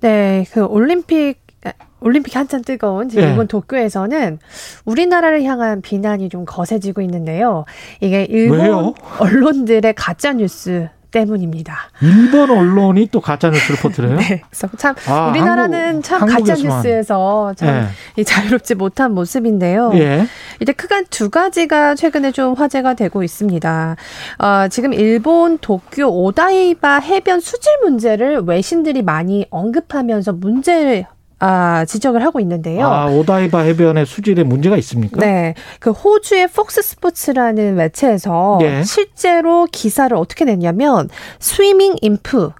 네, 그 올림픽 아, 올림픽 한참 뜨거운 지금 네. 일본 도쿄에서는 우리나라를 향한 비난이 좀 거세지고 있는데요. 이게 일본 왜요? 언론들의 가짜 뉴스 때문입니다. 일본 언론이 또 가짜 뉴스를 퍼뜨려요? 네, 그래서 참 아, 우리나라는 한국- 참 가짜. 뉴스에서 참 예. 이 자유롭지 못한 모습인데요. 예. 이제 크게 두 가지가 최근에 좀 화제가 되고 있습니다. 어, 지금 일본 도쿄 오다이바 해변 수질 문제를 외신들이 많이 언급하면서 문제 아, 지적을 하고 있는데요. 아, 오다이바 해변의 수질에 문제가 있습니까? 네. 그 호주의 폭스 스포츠라는 매체에서 예. 실제로 기사를 어떻게 냈냐면 swimming in poo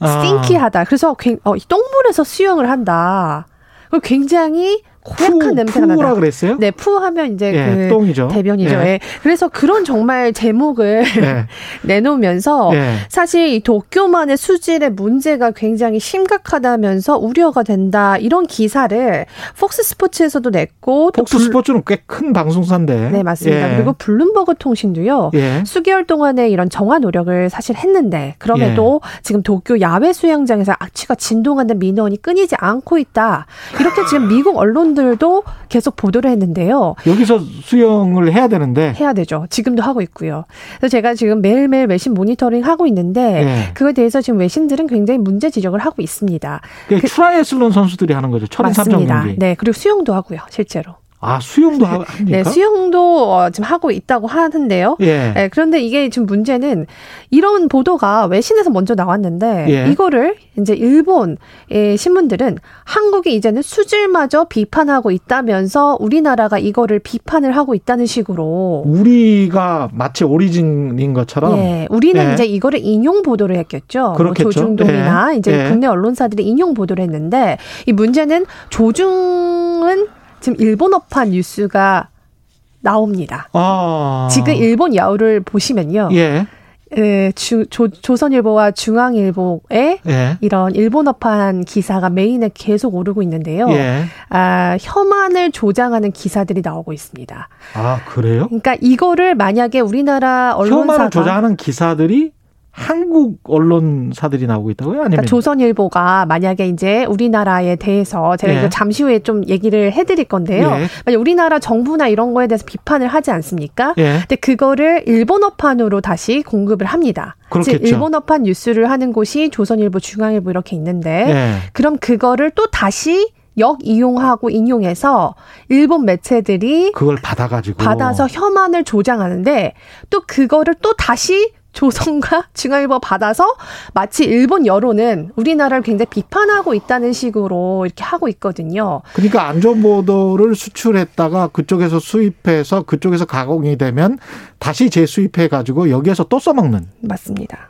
아. stinky하다. 그래서 굉- 어, 이 똥물에서 수영을 한다. 그리고 굉장히 고약한 poo- 냄새가 poo라 나다. 그랬어요? 네, poo하면 이제 예, 그 똥이죠. 대변이죠. 예. 예. 그래서 그런 정말 제목을 예. 내놓으면서 예. 사실 이 도쿄만의 수질의 문제가 굉장히 심각하다면서 우려가 된다 이런 기사를 폭스 스포츠에서도 냈고 또 폭스 블- 스포츠는 꽤 큰 방송사인데. 네 맞습니다. 예. 그리고 블룸버그 통신도요. 예. 수개월 동안의 이런 정화 노력을 사실 했는데 그럼에도 예. 지금 도쿄 야외 수영장에서 악취가 진동하는 민원이 끊이지 않고 있다. 이렇게 지금 미국 언론 들도 계속 보도를 했는데요. 여기서 수영을 해야 되는데. 해야 되죠. 지금도 하고 있고요. 그래서 제가 지금 매일매일 외신 모니터링 하고 있는데 예. 그거에 대해서 지금 외신들은 굉장히 문제 지적을 하고 있습니다. 그 트라이애슬론 선수들이 하는 거죠. 철인 삼종 맞습니다. 경기. 네, 그리고 수영도 하고요, 실제로. 아, 수영도 하- 합니까? 네, 수영도 어, 지금 하고 있다고 하는데요. 예. 네, 그런데 이게 지금 문제는 이런 보도가 외신에서 먼저 나왔는데 예. 이거를 이제 일본의 신문들은 한국이 이제는 수질마저 비판하고 있다면서 우리나라가 이거를 비판을 하고 있다는 식으로 우리가 마치 origin인 것처럼 예, 우리는 예. 이제 이거를 인용 보도를 했겠죠. 그렇겠죠. 뭐 조중동이나 예. 이제 예. 국내 언론사들이 인용 보도를 했는데 이 문제는 조중은 지금 일본어판 뉴스가 나옵니다. 아. 지금 일본 야후를 보시면요. 예. 에, 주, 조, 조선일보와 중앙일보의 예. 이런 일본어판 기사가 메인에 계속 오르고 있는데요. 예. 아, 혐한을 조장하는 기사들이 나오고 있습니다. 아, 그래요? 그러니까 이거를 만약에 우리나라 언론사가 혐한을 조장하는 기사들이 한국 언론사들이 나오고 있다고요? 아니면 그러니까 조선일보가 만약에 이제 우리나라에 대해서 제가 예. 이거 잠시 후에 좀 얘기를 해드릴 건데요. 예. 만약 우리나라 정부나 이런 거에 대해서 비판을 하지 않습니까? 예. 근데 그거를 일본어판으로 다시 공급을 합니다. 그렇겠죠. 즉 일본어판 뉴스를 하는 곳이 조선일보, 중앙일보 이렇게 있는데 예. 그럼 그거를 또 다시 역 이용하고 인용해서 일본 매체들이 그걸 받아가지고 받아서 혐한을 조장하는데 또 그거를 또 다시 조선과 중앙일보 받아서 마치 일본 여론은 우리나라를 굉장히 비판하고 있다는 식으로 이렇게 하고 있거든요. 그러니까 안 좋은 보도를 수출했다가 그쪽에서 수입해서 그쪽에서 가공이 되면 다시 재수입해 가지고 여기에서 또 써먹는. 맞습니다.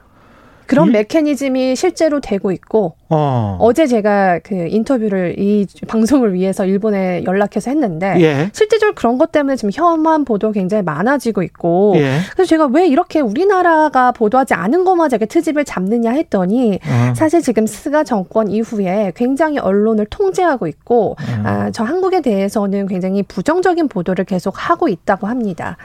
그런 이- 메커니즘이 실제로 되고 있고 어. 어제 제가 그 인터뷰를 이 방송을 위해서 일본에 연락해서 했는데 예. 실제적으로 그런 것 때문에 지금 혐한 보도 굉장히 많아지고 있고 예. 그래서 제가 왜 이렇게 우리나라가 보도하지 않은 것마저 이렇게 트집을 잡느냐 했더니 어. 사실 지금 스가 정권 이후에 굉장히 언론을 통제하고 있고 음. 아, 저 한국에 대해서는 굉장히 부정적인 보도를 계속 하고 있다고 합니다.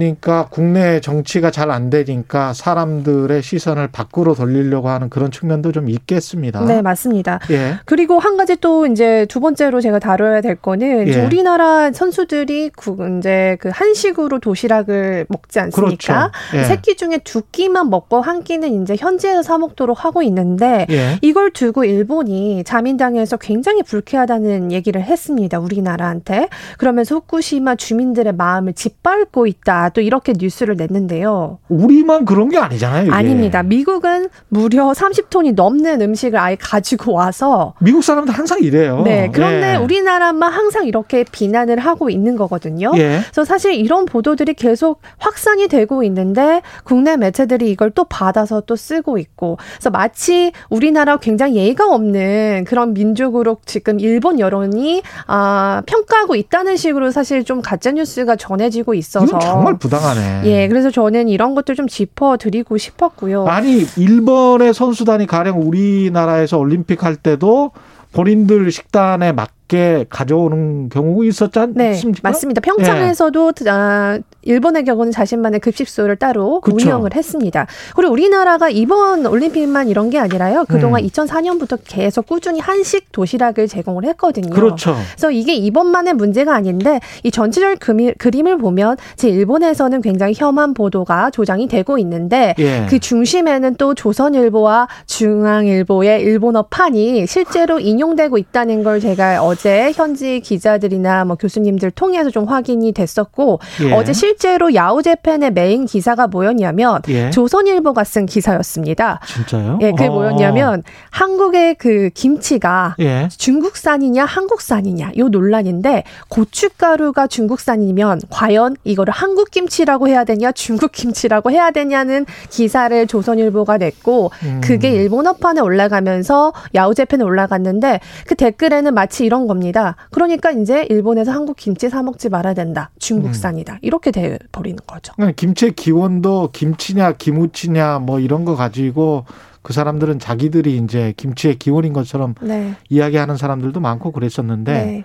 그러니까 국내 정치가 잘 안 되니까 사람들의 시선을 밖으로 돌리려고 하는 그런 측면도 좀 있겠습니다. 네, 맞습니다. 예. 그리고 한 가지 또 이제 두 번째로 제가 다뤄야 될 거는 예. 우리나라 선수들이 구- 이제 그 한식으로 도시락을 먹지 않습니까? 그렇죠. 예. 세끼 중에 두 끼만 먹고 한 끼는 이제 현지에서 사 먹도록 하고 있는데 예. 이걸 두고 일본이 자민당에서 굉장히 불쾌하다는 얘기를 했습니다. 우리나라한테. 그러면서 후쿠시마 주민들의 마음을 짓밟고 있다. 있다. 또 이렇게 뉴스를 냈는데요. 우리만 그런 게 아니잖아요. 이게. 아닙니다. 미국은 무려 30톤이 넘는 음식을 아예 가지고 와서 미국 사람들 항상 이래요. 네. 그런데 예. 우리나라만 항상 이렇게 비난을 하고 있는 거거든요. 예. 그래서 사실 이런 보도들이 계속 확산이 되고 있는데 국내 매체들이 이걸 또 받아서 또 쓰고 있고 그래서 마치 우리나라 굉장히 예의가 없는 그런 민족으로 지금 일본 여론이 아, 평가하고 있다는 식으로 사실 좀 가짜 뉴스가 전해지고 있어서 정말 부당하네. 예, 그래서 저는 이런 것들 좀 짚어드리고 싶었고요. 아니 일본의 선수단이 가령 우리나라에서 올림픽 할 때도 본인들 식단에 맞게 가져오는 경우가 있었지 네, 않습니까? 맞습니다. 평창에서도 아, 일본의 경우는 자신만의 급식소를 따로 그쵸. 운영을 했습니다. 그리고 우리나라가 이번 올림픽만 이런 게 아니라요. 그동안 음. 2004년부터 계속 꾸준히 한식 도시락을 제공을 했거든요. 그렇죠. 그래서 이게 이번만의 문제가 아닌데 이 전체적 그림을 보면 제 일본에서는 굉장히 혐한 보도가 조장이 되고 있는데 예. 그 중심에는 또 조선일보와 중앙일보의 일본어 판이 실제로 인용되고 있다는 걸 제가 어제 현지 기자들이나 뭐 교수님들 통해서 좀 확인이 됐었고 예. 어제 실 제로 야오제펜의 메인 기사가 뭐였냐면 예. 조선일보가 쓴 기사였습니다. 진짜요? 예, 그게 어. 뭐였냐면 한국의 그 김치가 예. 중국산이냐 한국산이냐 요 논란인데 고춧가루가 중국산이면 과연 이거를 한국 김치라고 해야 되냐 중국 김치라고 해야 되냐는 기사를 조선일보가 냈고 음. 그게 일본어판에 올라가면서 야후제편에 올라갔는데 그 댓글에는 마치 이런 겁니다. 그러니까 이제 일본에서 한국 김치 사 먹지 말아야 된다. 중국산이다. 이렇게 돼 버리는 거죠. 그러니까 김치의 기원도 김치냐 기무치냐 뭐 이런 거 가지고 그 사람들은 자기들이 이제 김치의 기원인 것처럼 네. 이야기하는 사람들도 많고 그랬었는데 네.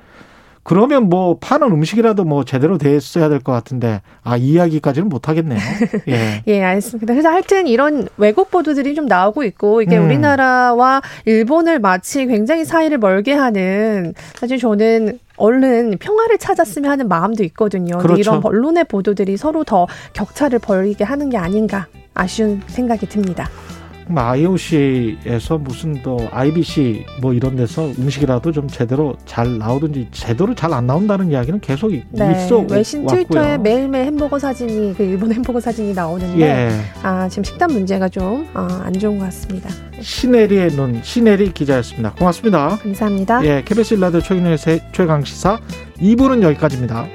그러면 뭐 파는 음식이라도 뭐 제대로 됐어야 될 것 같은데 아이 이야기까지는 못 하겠네요. 예. 예, 알겠습니다. 그래서 하여튼 이런 왜곡 보도들이 좀 나오고 있고 이게 음. 우리나라와 일본을 마치 굉장히 사이를 멀게 하는 사실 저는 얼른 평화를 찾았으면 하는 마음도 있거든요. 그렇죠. 이런 언론의 보도들이 서로 더 격차를 벌이게 하는 게 아닌가 아쉬운 생각이 듭니다. 뭐 IOC에서 무슨 또 IBC 뭐 이런 데서 음식이라도 좀 제대로 잘 나오든지 제대로 잘 안 나온다는 이야기는 계속 이- 네, 있어 외신. 트위터에 매일매일 햄버거 사진이 그 일본 햄버거 사진이 나오는데 예. 아 지금 식단 문제가 좀안 좋은 것 같습니다. 시네리의 눈 시네리 기자였습니다. 고맙습니다. 감사합니다. 예, KBS 일라드 최경영의 최강 시사 2부는 여기까지입니다.